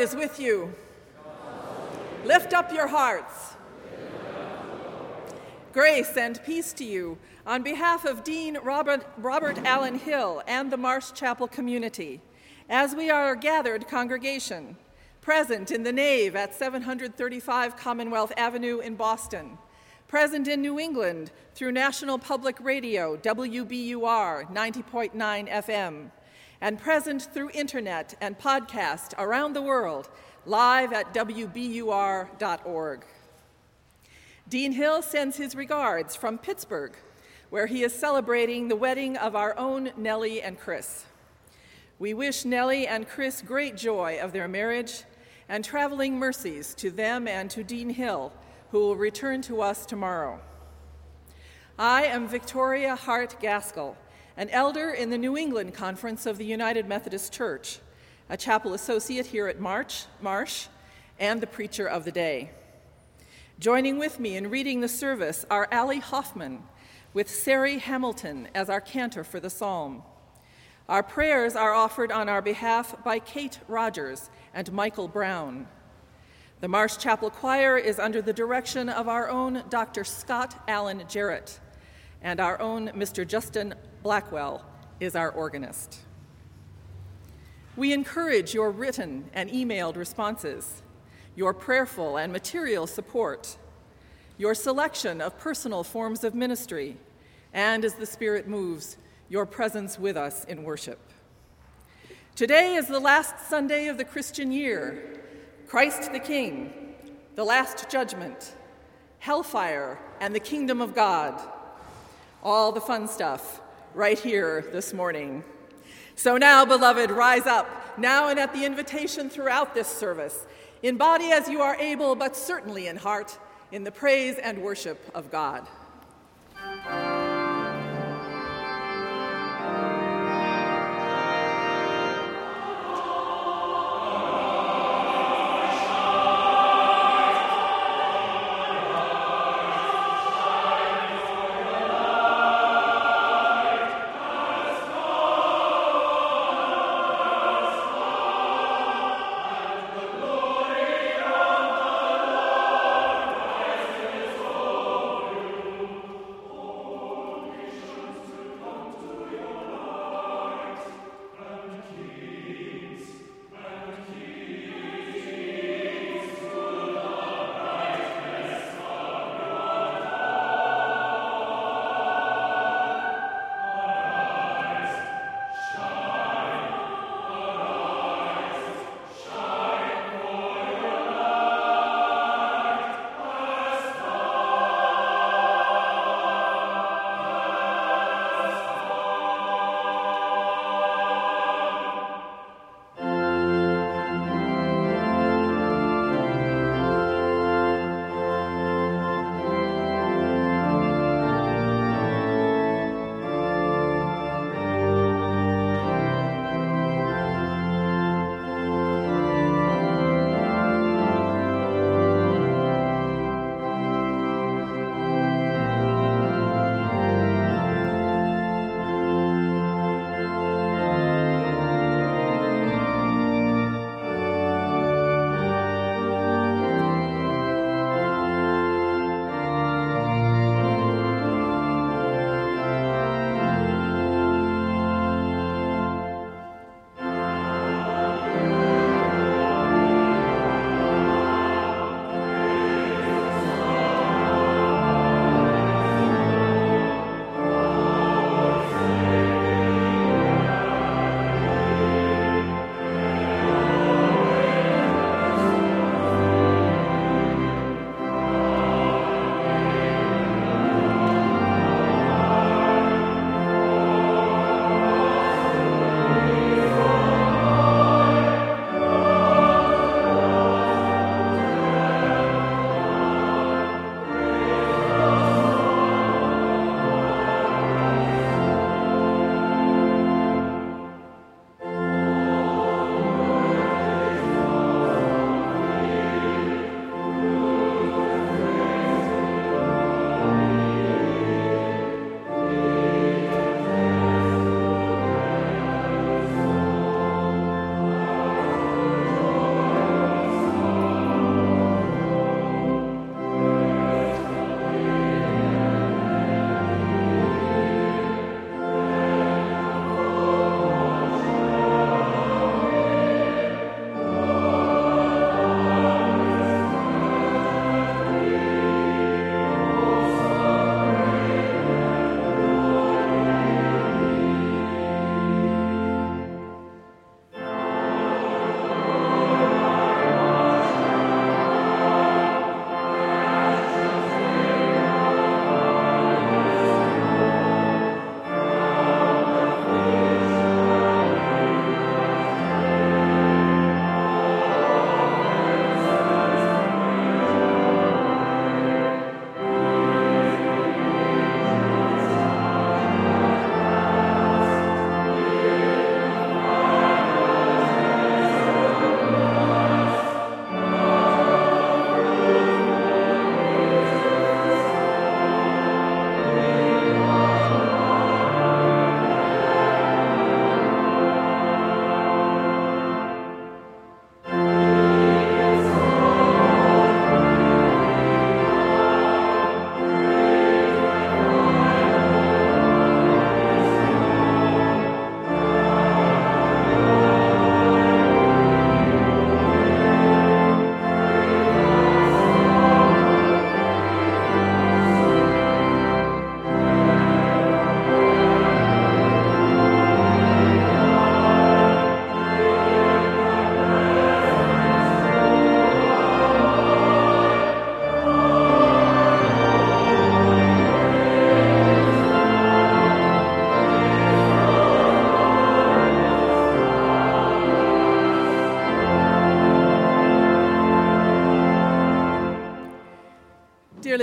Is with you. Lift up your hearts. Grace and peace to you on behalf of Dean Robert, Robert Allen Hill and the Marsh Chapel community, as we are a gathered congregation, present in the nave at 735 Commonwealth Avenue in Boston, present in New England through National Public Radio, WBUR 90.9 FM, and present through internet and podcast around the world, live at WBUR.org. Dean Hill sends his regards from Pittsburgh, where he is celebrating the wedding of our own Nellie and Chris. We wish Nellie and Chris great joy of their marriage and traveling mercies to them and to Dean Hill, who will return to us tomorrow. I am Victoria Hart Gaskell an elder in the New England Conference of the United Methodist Church, a chapel associate here at March, Marsh, and the preacher of the day. Joining with me in reading the service are Allie Hoffman, with Sari Hamilton as our cantor for the psalm. Our prayers are offered on our behalf by Kate Rogers and Michael Brown. The Marsh Chapel Choir is under the direction of our own Dr. Scott Allen Jarrett and our own Mr. Justin Blackwell is our organist. We encourage your written and emailed responses, your prayerful and material support, your selection of personal forms of ministry, and as the Spirit moves, your presence with us in worship. Today is the last Sunday of the Christian year Christ the King, the Last Judgment, Hellfire, and the Kingdom of God. All the fun stuff right here this morning. So now, beloved, rise up, now and at the invitation throughout this service, in body as you are able, but certainly in heart, in the praise and worship of God.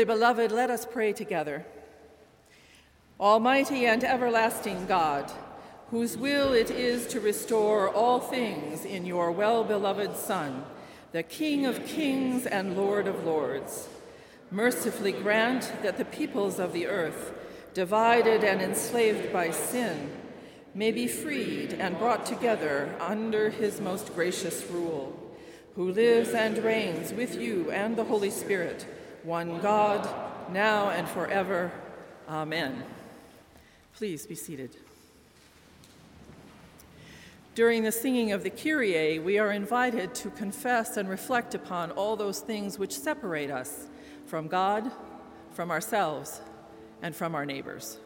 Beloved, let us pray together. Almighty and everlasting God, whose will it is to restore all things in your well beloved Son, the King of kings and Lord of lords, mercifully grant that the peoples of the earth, divided and enslaved by sin, may be freed and brought together under his most gracious rule, who lives and reigns with you and the Holy Spirit, one God, now and forever. Amen. Please be seated. During the singing of the Kyrie, we are invited to confess and reflect upon all those things which separate us from God, from ourselves, and from our neighbors.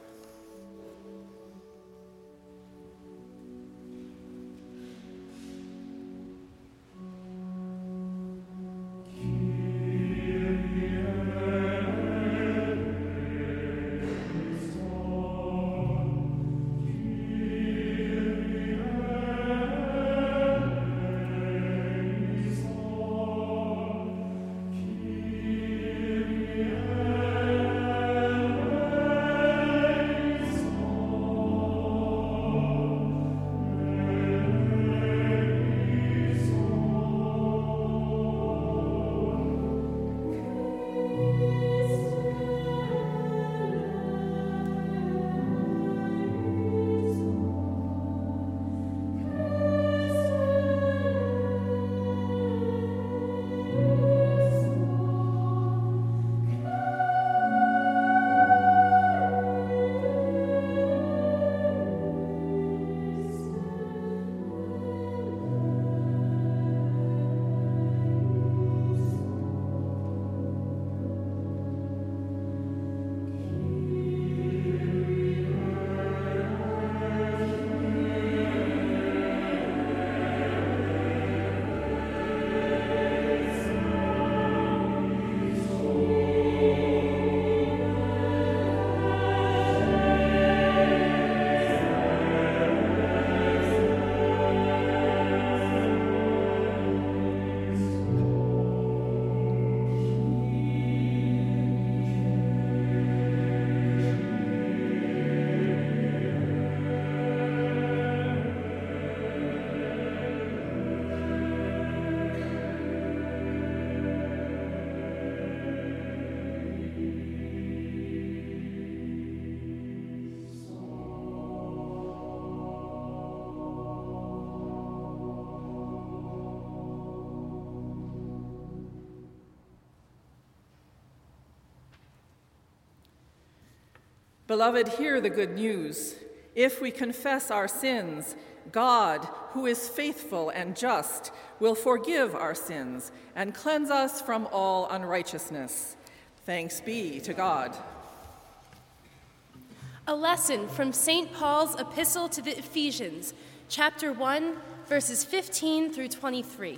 Beloved, hear the good news. If we confess our sins, God, who is faithful and just, will forgive our sins and cleanse us from all unrighteousness. Thanks be to God. A lesson from St. Paul's Epistle to the Ephesians, chapter 1, verses 15 through 23.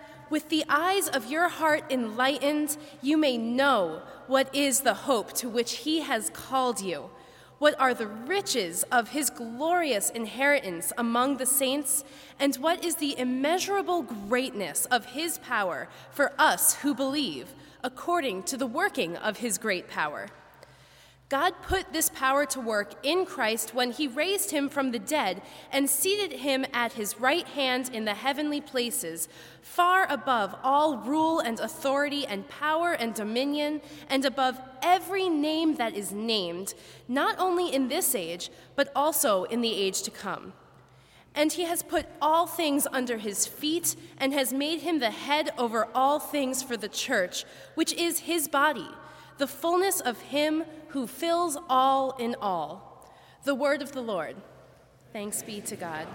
with the eyes of your heart enlightened, you may know what is the hope to which he has called you. What are the riches of his glorious inheritance among the saints? And what is the immeasurable greatness of his power for us who believe, according to the working of his great power? God put this power to work in Christ when he raised him from the dead and seated him at his right hand in the heavenly places, far above all rule and authority and power and dominion, and above every name that is named, not only in this age, but also in the age to come. And he has put all things under his feet and has made him the head over all things for the church, which is his body, the fullness of him who fills all in all. The word of the Lord. Thanks be to God.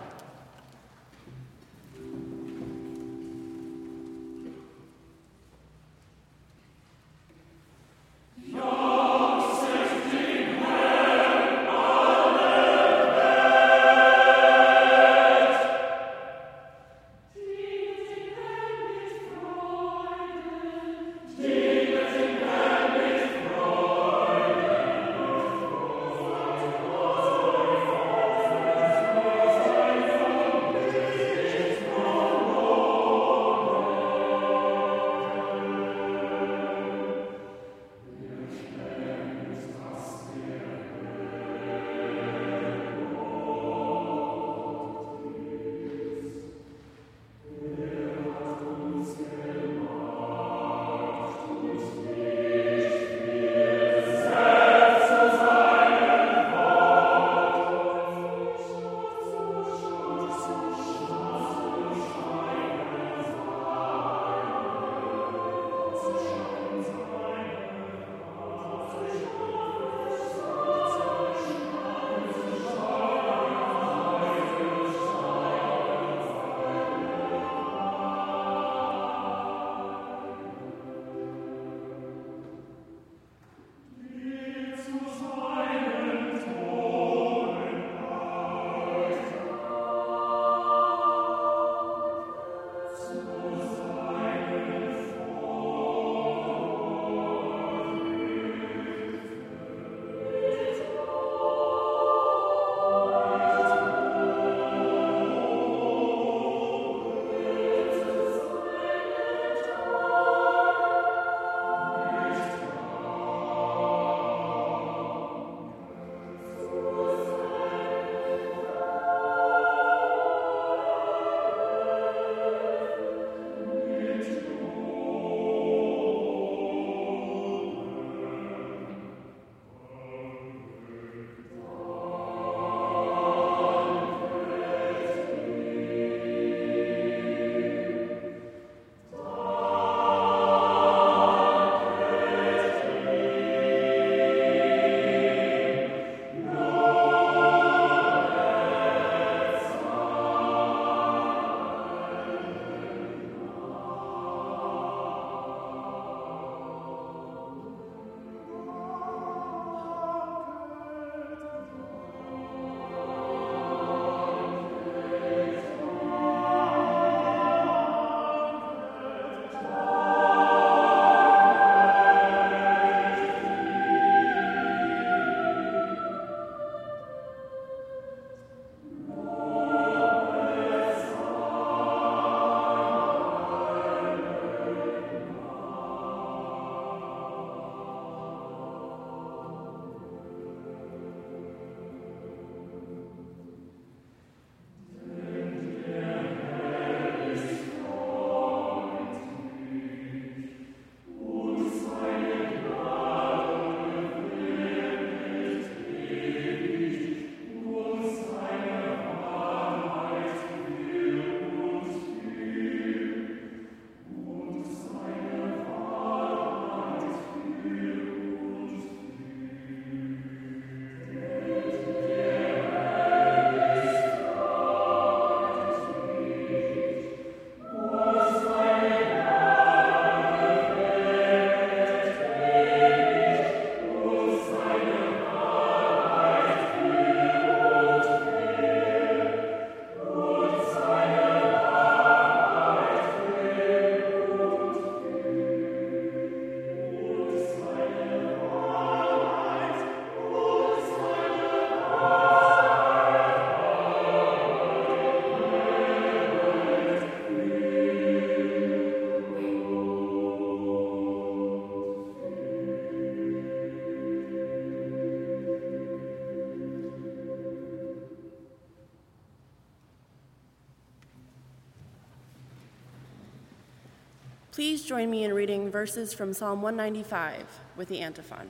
Please join me in reading verses from Psalm 195 with the antiphon.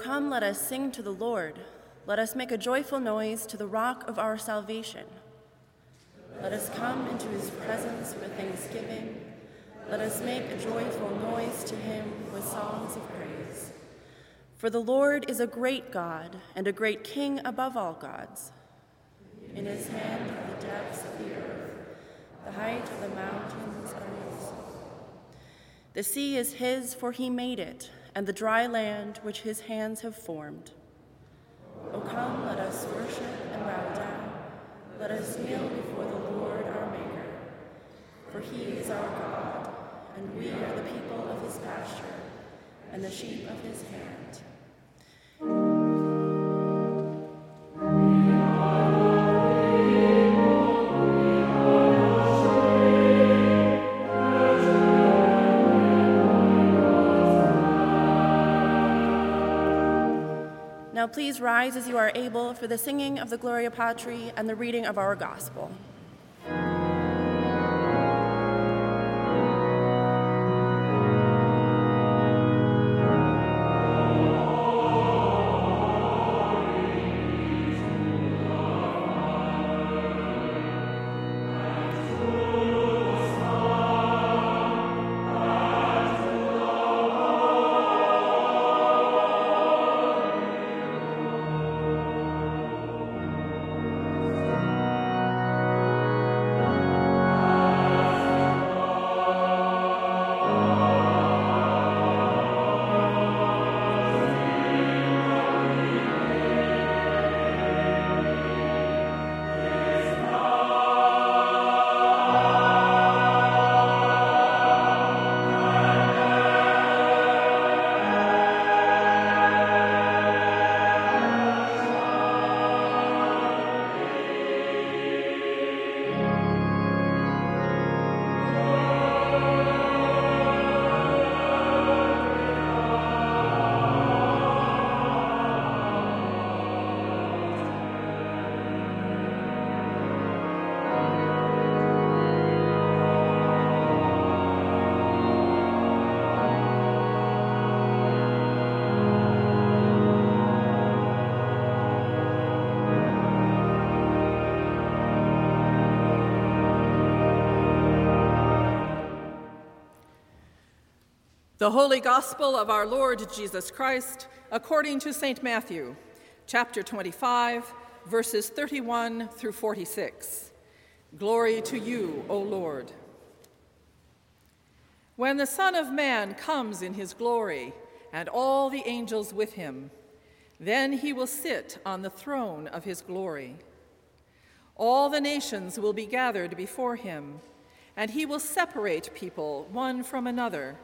Come, let us sing to the Lord. Let us make a joyful noise to the rock of our salvation. Let us come into his presence with thanksgiving. Let us make a joyful noise to him with songs of praise. For the Lord is a great God and a great King above all gods. In his hand are the depths of the earth, the height of the mountains are his. The sea is his, for he made it and the dry land which his hands have formed. O come, let us worship and bow down. Let us kneel before the Lord our Maker. For he is our God, and we are the people of his pasture and the sheep of his hand. Please rise as you are able for the singing of the Gloria Patri and the reading of our gospel. The Holy Gospel of our Lord Jesus Christ according to St. Matthew, chapter 25, verses 31 through 46. Glory to you, O Lord. When the Son of Man comes in his glory, and all the angels with him, then he will sit on the throne of his glory. All the nations will be gathered before him, and he will separate people one from another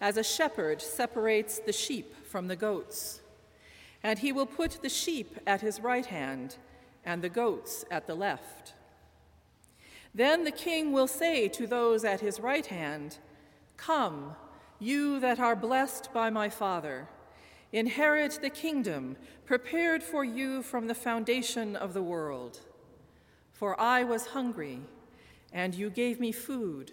as a shepherd separates the sheep from the goats. And he will put the sheep at his right hand and the goats at the left. Then the king will say to those at his right hand, Come, you that are blessed by my Father, inherit the kingdom prepared for you from the foundation of the world. For I was hungry, and you gave me food.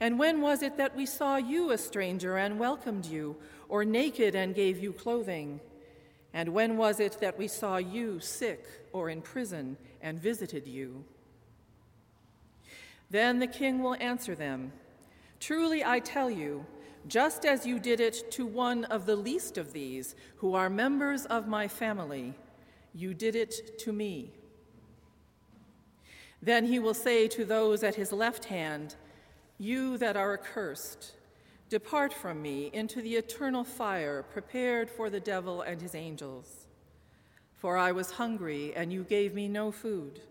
And when was it that we saw you a stranger and welcomed you, or naked and gave you clothing? And when was it that we saw you sick or in prison and visited you? Then the king will answer them Truly I tell you, just as you did it to one of the least of these, who are members of my family, you did it to me. Then he will say to those at his left hand, You that are accursed, depart from me into the eternal fire prepared for the devil and his angels. For I was hungry, and you gave me no food.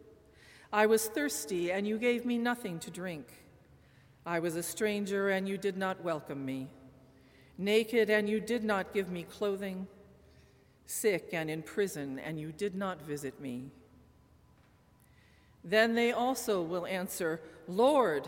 I was thirsty, and you gave me nothing to drink. I was a stranger, and you did not welcome me. Naked, and you did not give me clothing. Sick and in prison, and you did not visit me. Then they also will answer, Lord,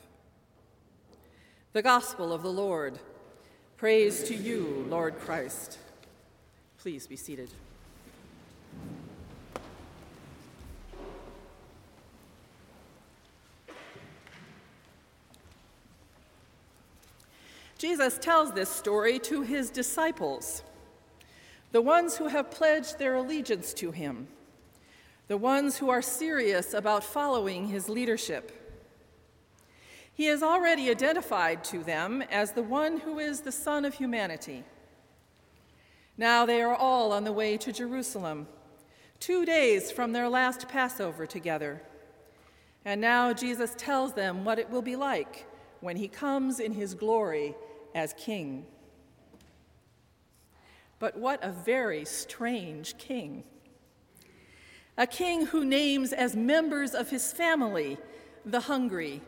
The Gospel of the Lord. Praise to you, Lord Christ. Please be seated. Jesus tells this story to his disciples, the ones who have pledged their allegiance to him the ones who are serious about following his leadership. He has already identified to them as the one who is the Son of humanity. Now they are all on the way to Jerusalem, two days from their last Passover together. And now Jesus tells them what it will be like when he comes in his glory as king. But what a very strange king a king who names as members of his family the hungry,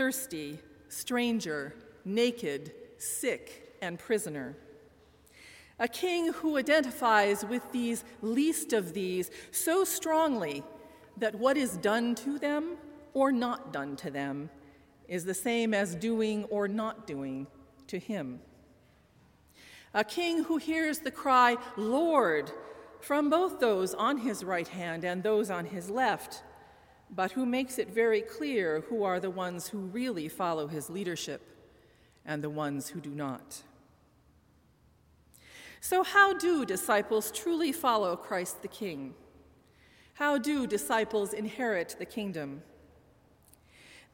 thirsty, stranger, naked, sick, and prisoner. A king who identifies with these least of these so strongly that what is done to them or not done to them is the same as doing or not doing to him. A king who hears the cry, Lord, from both those on his right hand and those on his left, but who makes it very clear who are the ones who really follow his leadership and the ones who do not. So, how do disciples truly follow Christ the King? How do disciples inherit the kingdom?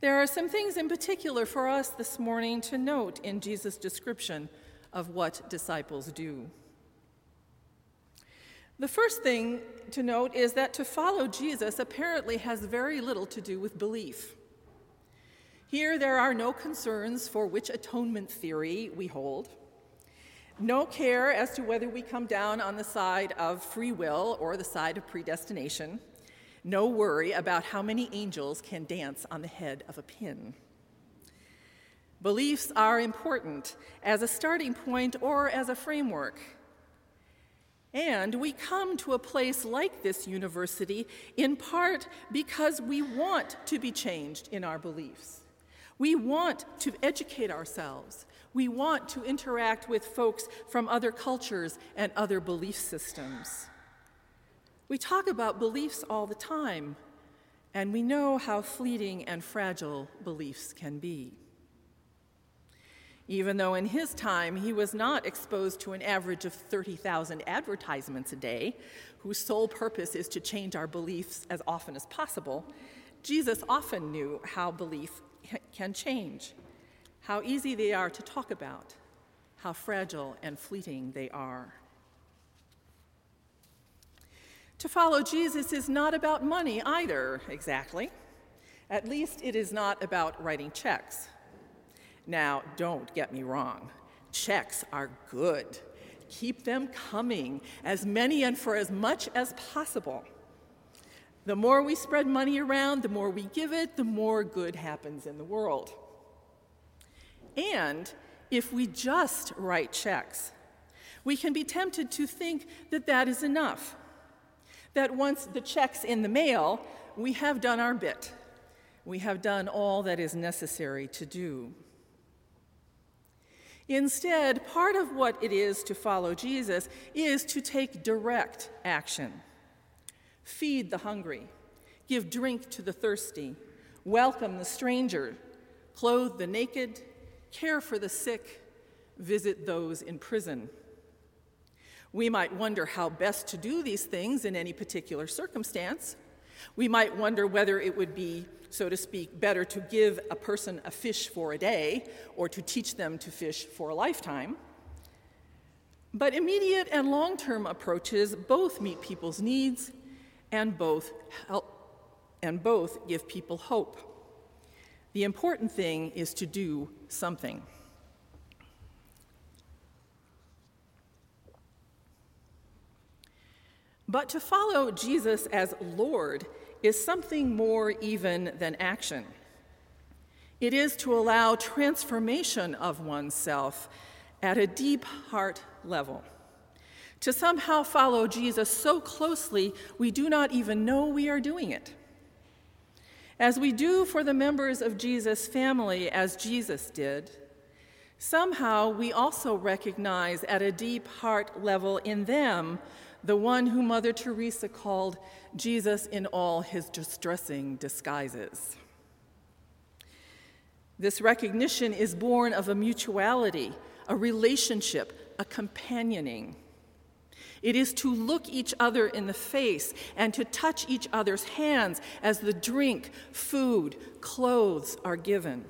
There are some things in particular for us this morning to note in Jesus' description of what disciples do. The first thing to note is that to follow Jesus apparently has very little to do with belief. Here, there are no concerns for which atonement theory we hold, no care as to whether we come down on the side of free will or the side of predestination, no worry about how many angels can dance on the head of a pin. Beliefs are important as a starting point or as a framework and we come to a place like this university in part because we want to be changed in our beliefs. We want to educate ourselves. We want to interact with folks from other cultures and other belief systems. We talk about beliefs all the time, and we know how fleeting and fragile beliefs can be even though in his time he was not exposed to an average of 30,000 advertisements a day, whose sole purpose is to change our beliefs as often as possible, Jesus often knew how belief can change, how easy they are to talk about, how fragile and fleeting they are. To follow Jesus is not about money either, exactly. At least it is not about writing checks. Now, don't get me wrong, checks are good. Keep them coming, as many and for as much as possible. The more we spread money around, the more we give it, the more good happens in the world. And if we just write checks, we can be tempted to think that that is enough, that once the check's in the mail, we have done our bit. We have done all that is necessary to do. Instead, part of what it is to follow Jesus is to take direct action. Feed the hungry, give drink to the thirsty, welcome the stranger, clothe the naked, care for the sick, visit those in prison. We might wonder how best to do these things in any particular circumstance. We might wonder whether it would be so to speak, better to give a person a fish for a day or to teach them to fish for a lifetime. But immediate and long term approaches both meet people's needs and both help and both give people hope. The important thing is to do something. But to follow Jesus as Lord is something more even than action. It is to allow transformation of oneself at a deep heart level. To somehow follow Jesus so closely we do not even know we are doing it. As we do for the members of Jesus' family, as Jesus did, somehow we also recognize at a deep heart level in them the one who Mother Teresa called Jesus in all his distressing disguises. This recognition is born of a mutuality, a relationship, a companioning. It is to look each other in the face and to touch each other's hands as the drink, food, clothes are given.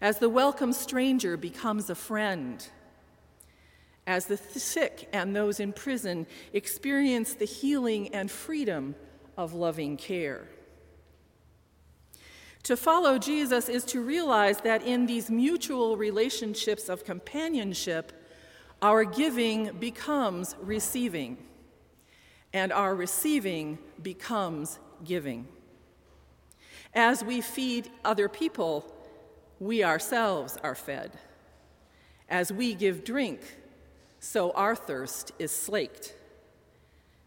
As the welcome stranger becomes a friend as the sick and those in prison experience the healing and freedom of loving care. To follow Jesus is to realize that in these mutual relationships of companionship, our giving becomes receiving, and our receiving becomes giving. As we feed other people, we ourselves are fed. As we give drink, so our thirst is slaked.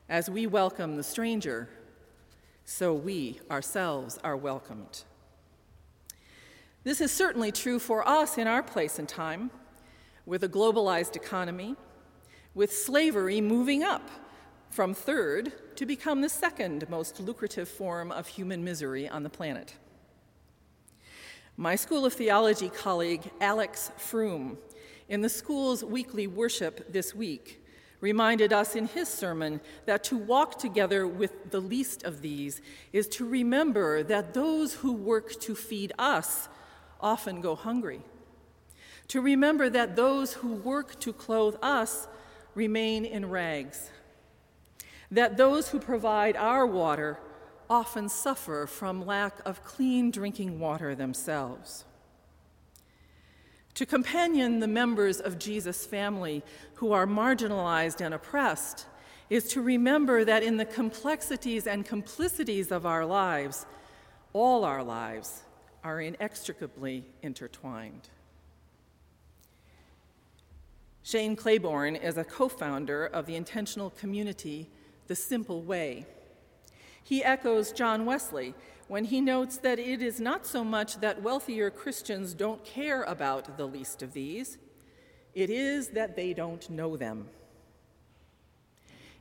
As we welcome the stranger, so we ourselves are welcomed. This is certainly true for us in our place and time, with a globalized economy, with slavery moving up from third to become the second most lucrative form of human misery on the planet. My School of Theology colleague, Alex Froom, in the school's weekly worship this week, reminded us in his sermon that to walk together with the least of these is to remember that those who work to feed us often go hungry. To remember that those who work to clothe us remain in rags. That those who provide our water often suffer from lack of clean drinking water themselves to companion the members of Jesus' family who are marginalized and oppressed is to remember that in the complexities and complicities of our lives, all our lives are inextricably intertwined. Shane Claiborne is a co founder of the intentional community The Simple Way. He echoes John Wesley when he notes that it is not so much that wealthier Christians don't care about the least of these, it is that they don't know them.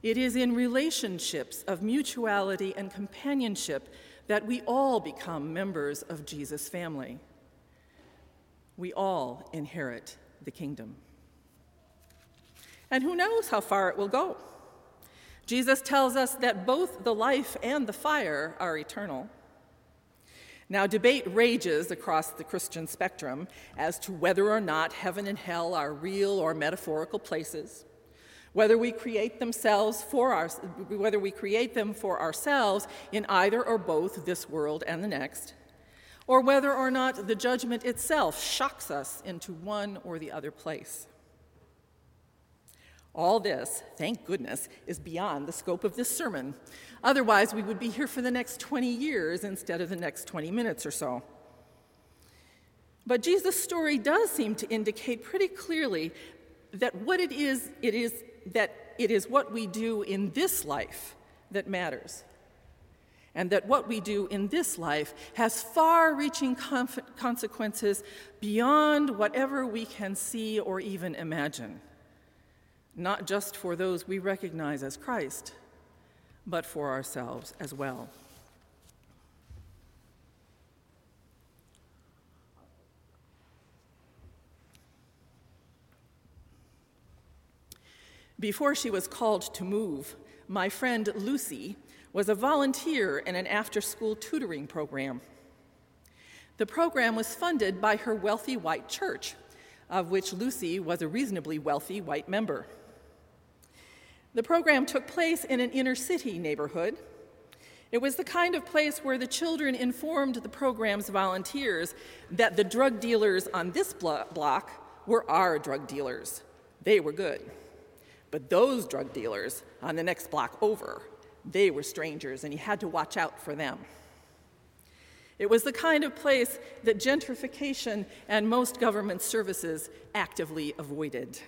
It is in relationships of mutuality and companionship that we all become members of Jesus' family. We all inherit the kingdom. And who knows how far it will go? Jesus tells us that both the life and the fire are eternal. Now, debate rages across the Christian spectrum as to whether or not heaven and hell are real or metaphorical places, whether we create themselves for our, whether we create them for ourselves in either or both this world and the next, or whether or not the judgment itself shocks us into one or the other place. All this, thank goodness, is beyond the scope of this sermon. Otherwise, we would be here for the next 20 years instead of the next 20 minutes or so. But Jesus' story does seem to indicate pretty clearly that what it is, it is that it is what we do in this life that matters, and that what we do in this life has far reaching consequences beyond whatever we can see or even imagine, not just for those we recognize as Christ, but for ourselves as well. Before she was called to move, my friend Lucy was a volunteer in an after school tutoring program. The program was funded by her wealthy white church, of which Lucy was a reasonably wealthy white member. The program took place in an inner city neighborhood. It was the kind of place where the children informed the program's volunteers that the drug dealers on this block were our drug dealers. They were good. But those drug dealers on the next block over, they were strangers, and you had to watch out for them. It was the kind of place that gentrification and most government services actively avoided.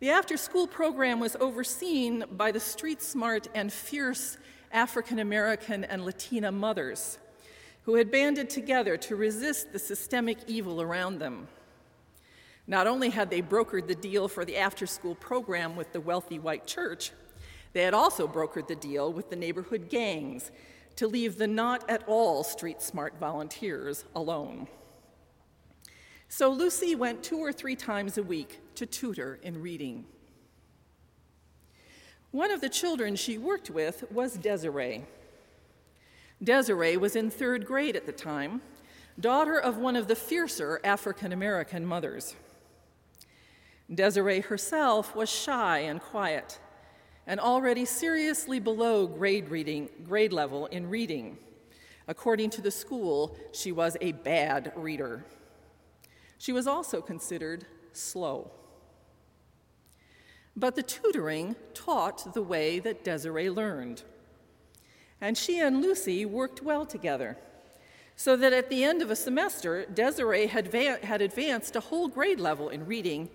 The after school program was overseen by the street smart and fierce African American and Latina mothers who had banded together to resist the systemic evil around them. Not only had they brokered the deal for the after school program with the wealthy white church, they had also brokered the deal with the neighborhood gangs to leave the not at all street smart volunteers alone. So Lucy went two or three times a week to tutor in reading. One of the children she worked with was Desiree. Desiree was in third grade at the time, daughter of one of the fiercer African American mothers. Desiree herself was shy and quiet, and already seriously below grade, reading, grade level in reading. According to the school, she was a bad reader. She was also considered slow. But the tutoring taught the way that Desiree learned. And she and Lucy worked well together, so that at the end of a semester, Desiree had, va- had advanced a whole grade level in reading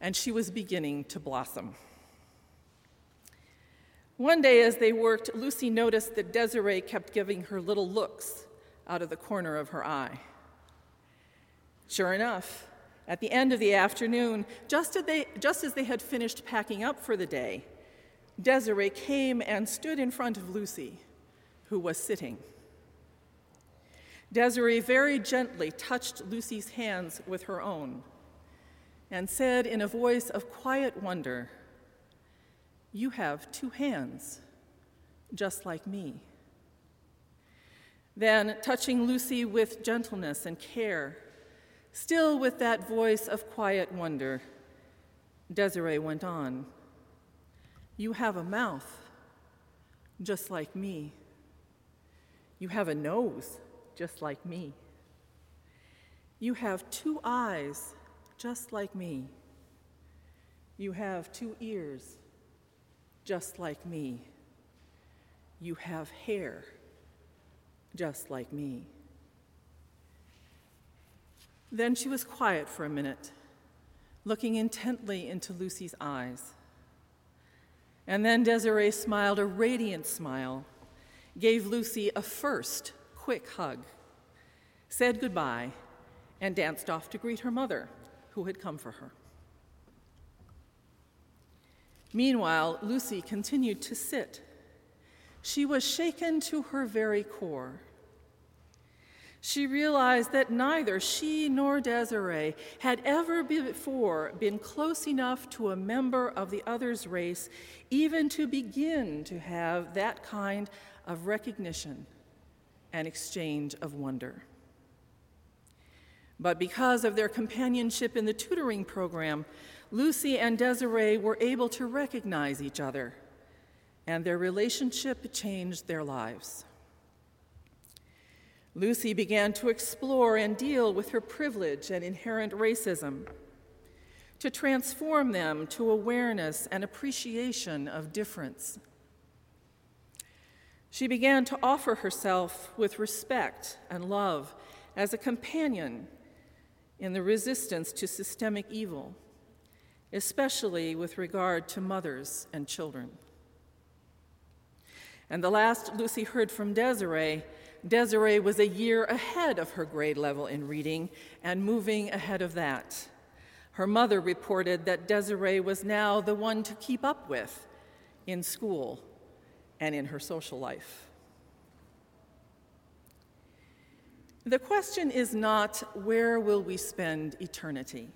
and she was beginning to blossom. One day, as they worked, Lucy noticed that Desiree kept giving her little looks out of the corner of her eye. Sure enough, at the end of the afternoon, just as they, just as they had finished packing up for the day, Desiree came and stood in front of Lucy, who was sitting. Desiree very gently touched Lucy's hands with her own and said in a voice of quiet wonder, You have two hands, just like me. Then, touching Lucy with gentleness and care, still with that voice of quiet wonder, Desiree went on, You have a mouth, just like me. You have a nose, just like me. You have two eyes, just like me. You have two ears, just like me. You have hair, just like me. Then she was quiet for a minute, looking intently into Lucy's eyes. And then Desiree smiled a radiant smile, gave Lucy a first quick hug, said goodbye, and danced off to greet her mother who had come for her. Meanwhile, Lucy continued to sit. She was shaken to her very core. She realized that neither she nor Desiree had ever before been close enough to a member of the other's race even to begin to have that kind of recognition and exchange of wonder. But because of their companionship in the tutoring program, Lucy and Desiree were able to recognize each other, and their relationship changed their lives. Lucy began to explore and deal with her privilege and inherent racism, to transform them to awareness and appreciation of difference. She began to offer herself with respect and love as a companion in the resistance to systemic evil, especially with regard to mothers and children. And the last Lucy heard from Desiree, Desiree was a year ahead of her grade level in reading and moving ahead of that. Her mother reported that Desiree was now the one to keep up with in school and in her social life. The question is not where will we spend eternity?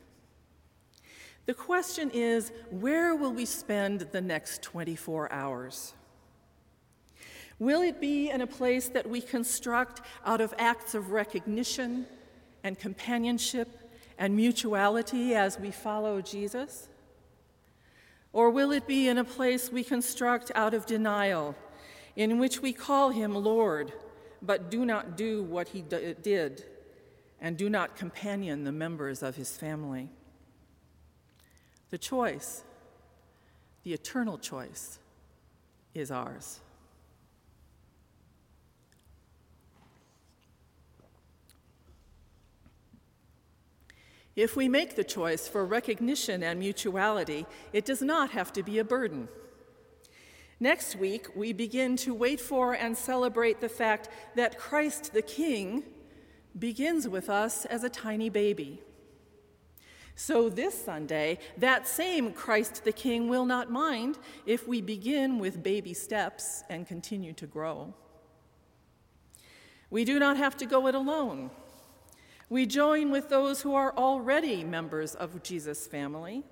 The question is where will we spend the next 24 hours? Will it be in a place that we construct out of acts of recognition and companionship and mutuality as we follow Jesus? Or will it be in a place we construct out of denial, in which we call him Lord, but do not do what he d- did, and do not companion the members of his family? The choice, the eternal choice, is ours. If we make the choice for recognition and mutuality, it does not have to be a burden. Next week, we begin to wait for and celebrate the fact that Christ the King begins with us as a tiny baby. So, this Sunday, that same Christ the King will not mind if we begin with baby steps and continue to grow. We do not have to go it alone. We join with those who are already members of Jesus' family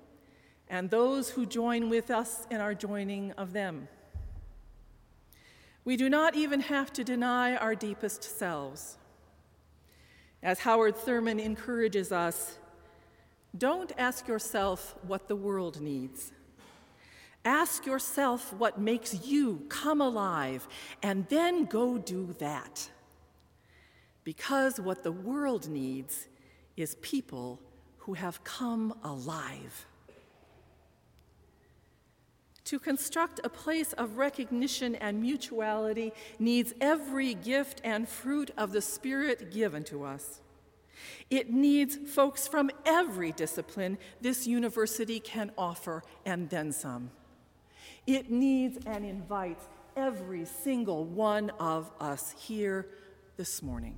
and those who join with us in our joining of them. We do not even have to deny our deepest selves. As Howard Thurman encourages us, don't ask yourself what the world needs. Ask yourself what makes you come alive, and then go do that because what the world needs is people who have come alive. To construct a place of recognition and mutuality needs every gift and fruit of the Spirit given to us. It needs folks from every discipline this university can offer, and then some. It needs and invites every single one of us here this morning.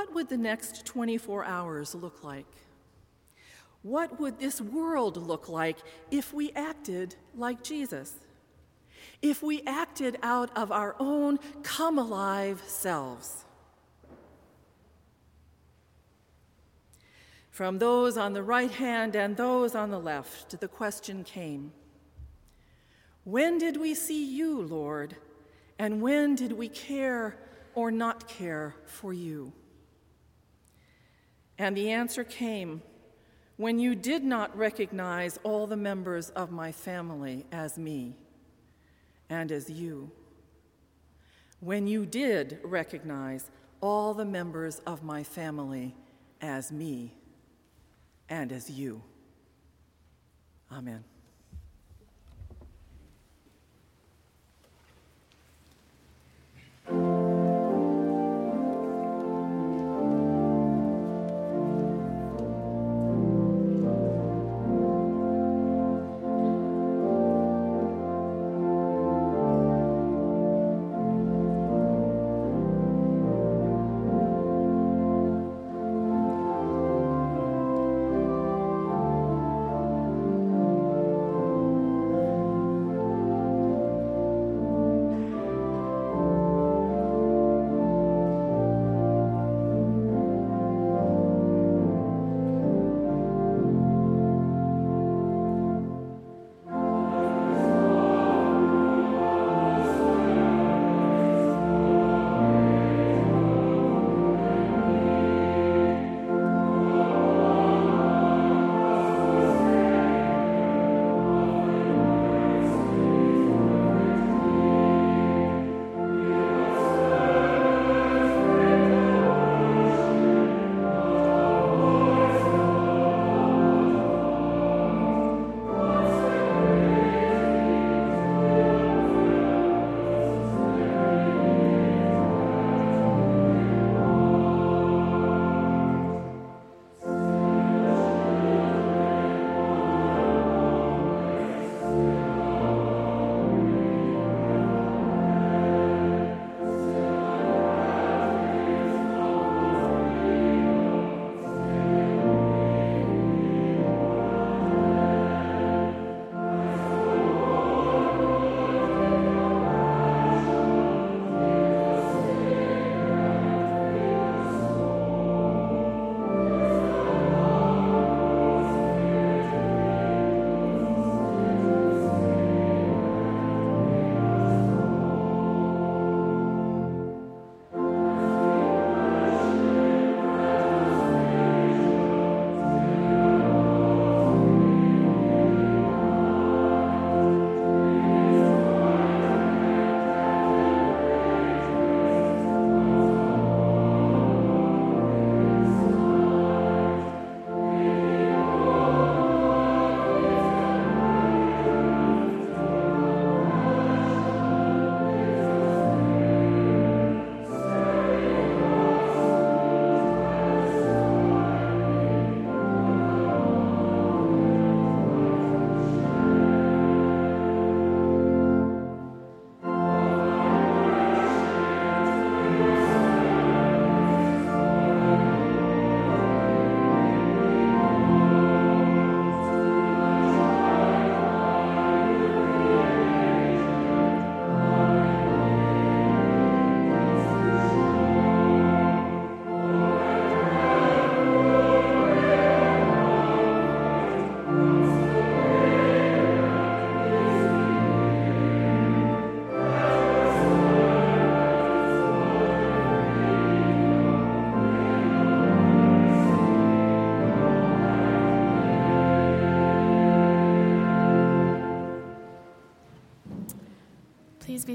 What would the next 24 hours look like? What would this world look like if we acted like Jesus? If we acted out of our own come alive selves? From those on the right hand and those on the left, the question came When did we see you, Lord? And when did we care or not care for you? And the answer came when you did not recognize all the members of my family as me and as you. When you did recognize all the members of my family as me and as you. Amen.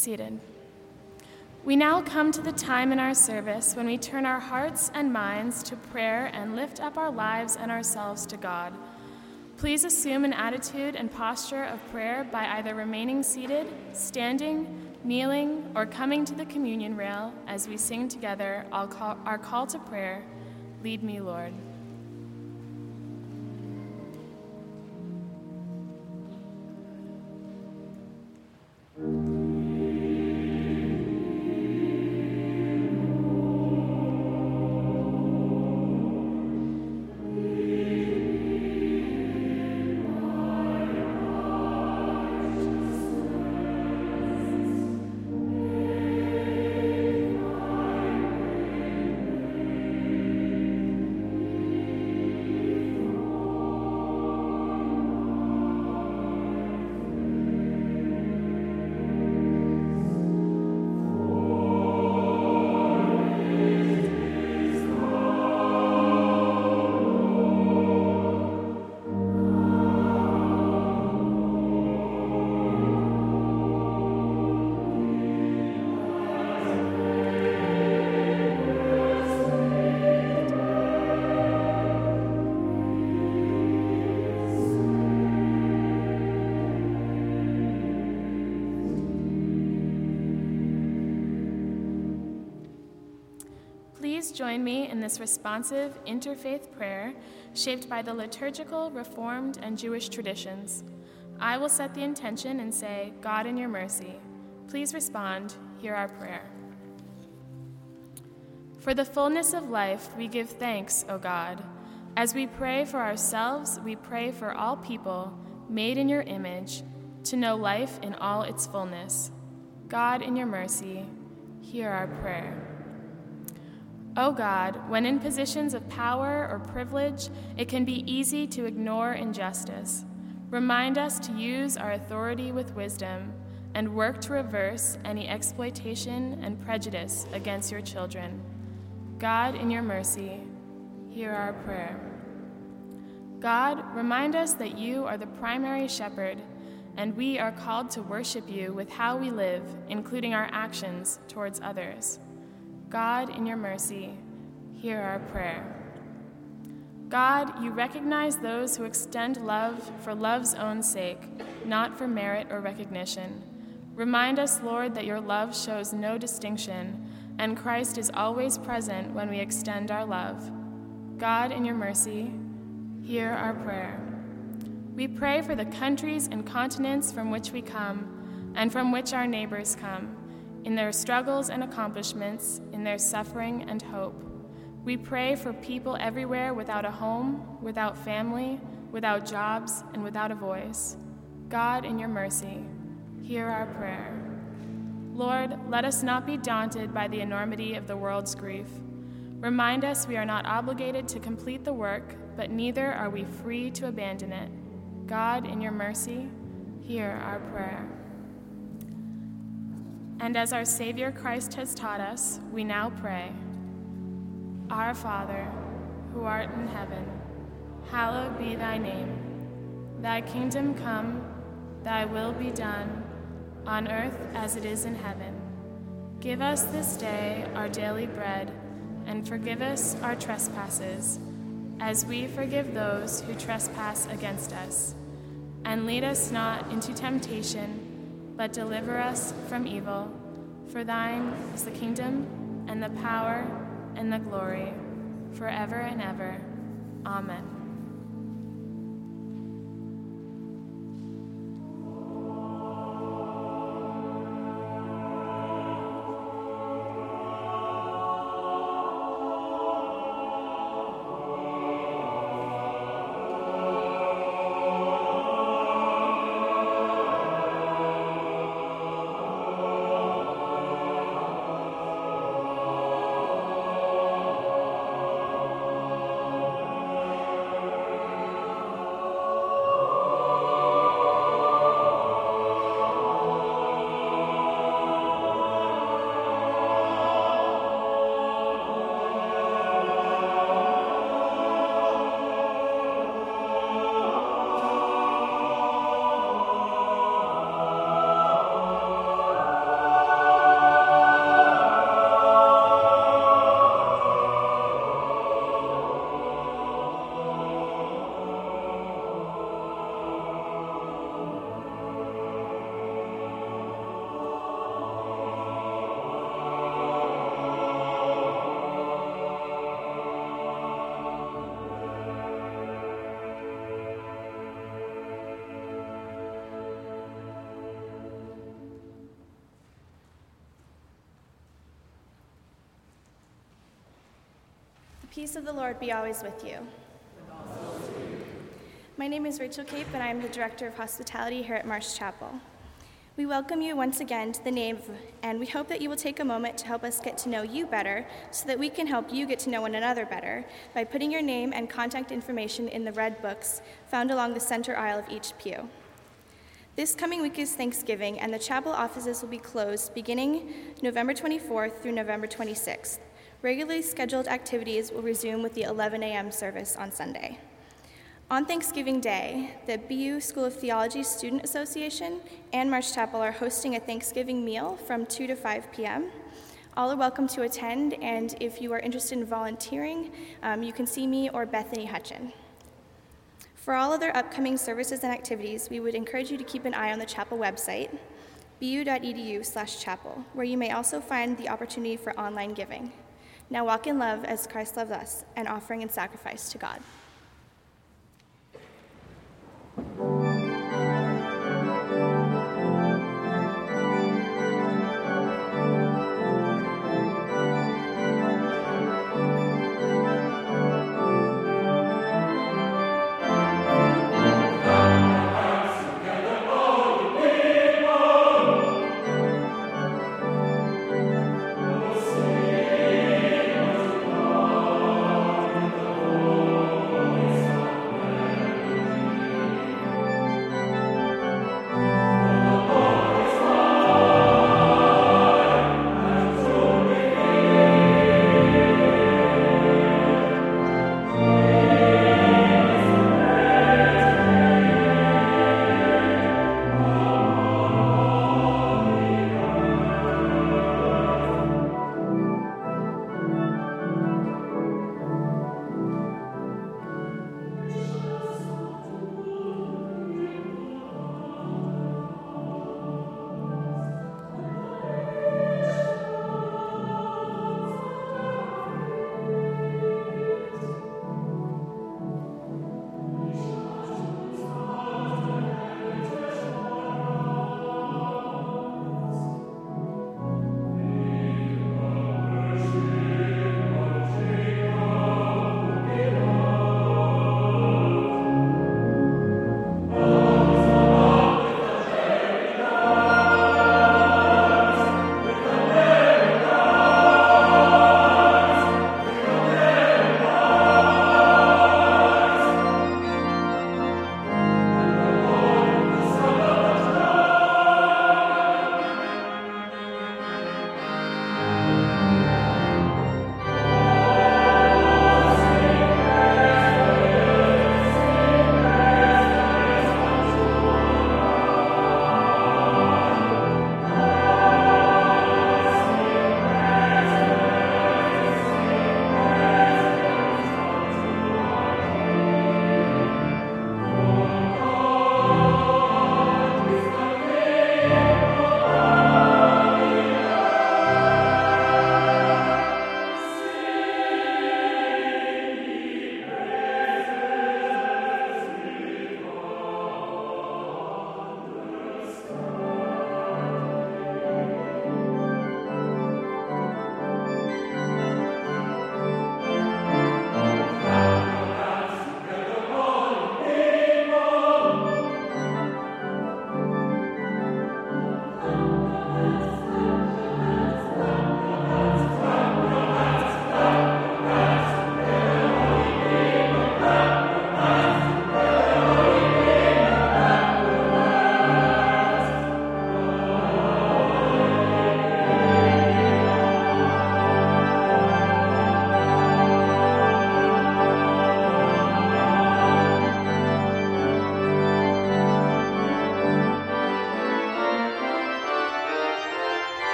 Seated. We now come to the time in our service when we turn our hearts and minds to prayer and lift up our lives and ourselves to God. Please assume an attitude and posture of prayer by either remaining seated, standing, kneeling, or coming to the communion rail as we sing together our call to prayer Lead me, Lord. Please join me in this responsive interfaith prayer shaped by the liturgical, Reformed, and Jewish traditions. I will set the intention and say, God in your mercy. Please respond, hear our prayer. For the fullness of life, we give thanks, O God. As we pray for ourselves, we pray for all people made in your image to know life in all its fullness. God, in your mercy, hear our prayer. O oh God, when in positions of power or privilege, it can be easy to ignore injustice. Remind us to use our authority with wisdom and work to reverse any exploitation and prejudice against your children. God, in your mercy, hear our prayer. God, remind us that you are the primary shepherd, and we are called to worship you with how we live, including our actions towards others. God, in your mercy, hear our prayer. God, you recognize those who extend love for love's own sake, not for merit or recognition. Remind us, Lord, that your love shows no distinction, and Christ is always present when we extend our love. God, in your mercy, hear our prayer. We pray for the countries and continents from which we come and from which our neighbors come in their struggles and accomplishments, in their suffering and hope. We pray for people everywhere without a home, without family, without jobs, and without a voice. God, in your mercy, hear our prayer. Lord, let us not be daunted by the enormity of the world's grief. Remind us we are not obligated to complete the work, but neither are we free to abandon it. God, in your mercy, hear our prayer. And as our Savior Christ has taught us, we now pray Our Father, who art in heaven, hallowed be thy name. Thy kingdom come, thy will be done, on earth as it is in heaven. Give us this day our daily bread, and forgive us our trespasses, as we forgive those who trespass against us. And lead us not into temptation but deliver us from evil. For thine is the kingdom, and the power, and the glory, forever and ever. Amen. Peace of the Lord be always with you. My name is Rachel Cape, and I am the Director of Hospitality here at Marsh Chapel. We welcome you once again to the nave, and we hope that you will take a moment to help us get to know you better so that we can help you get to know one another better by putting your name and contact information in the red books found along the center aisle of each pew. This coming week is Thanksgiving, and the chapel offices will be closed beginning November 24th through November 26th. Regularly scheduled activities will resume with the 11 a.m. service on Sunday. On Thanksgiving Day, the BU School of Theology Student Association and Marsh Chapel are hosting a Thanksgiving meal from 2 to 5 p.m. All are welcome to attend, and if you are interested in volunteering, um, you can see me or Bethany Hutchin. For all other upcoming services and activities, we would encourage you to keep an eye on the chapel website, bu.edu/chapel, where you may also find the opportunity for online giving. Now walk in love as Christ loved us, an offering and sacrifice to God.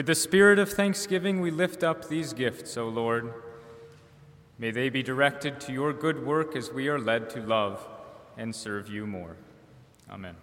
With the spirit of thanksgiving, we lift up these gifts, O Lord. May they be directed to your good work as we are led to love and serve you more. Amen.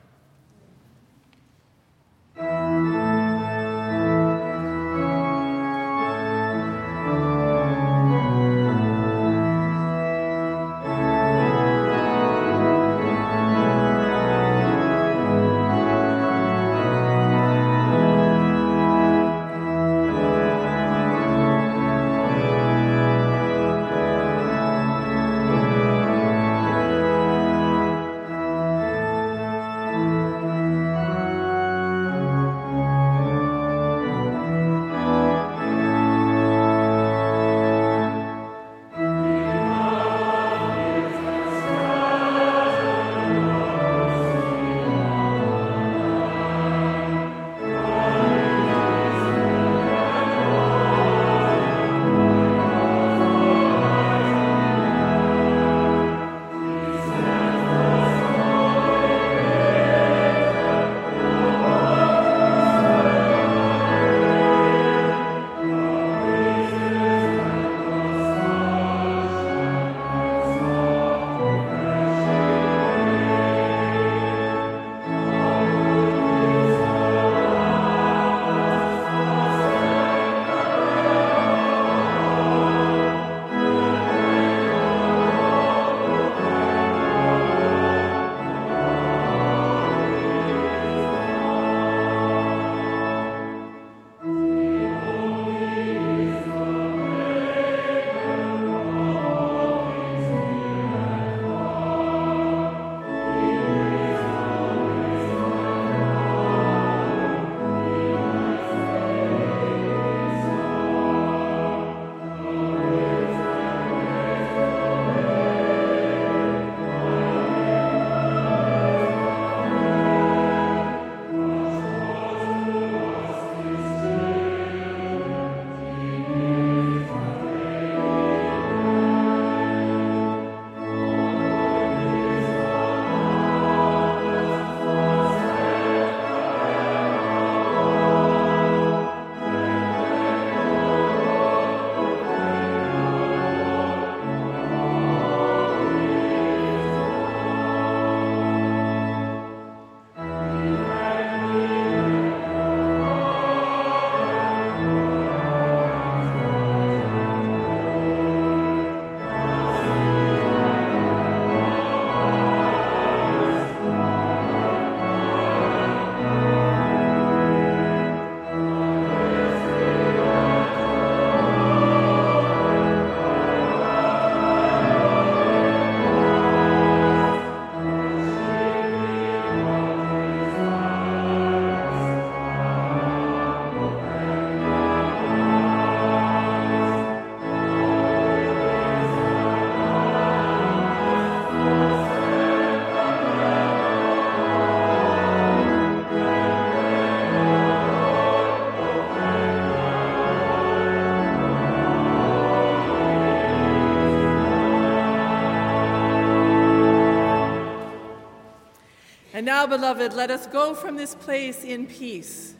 Now, beloved, let us go from this place in peace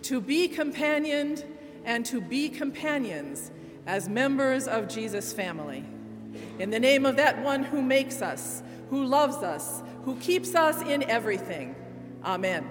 to be companioned and to be companions as members of Jesus' family. In the name of that one who makes us, who loves us, who keeps us in everything. Amen.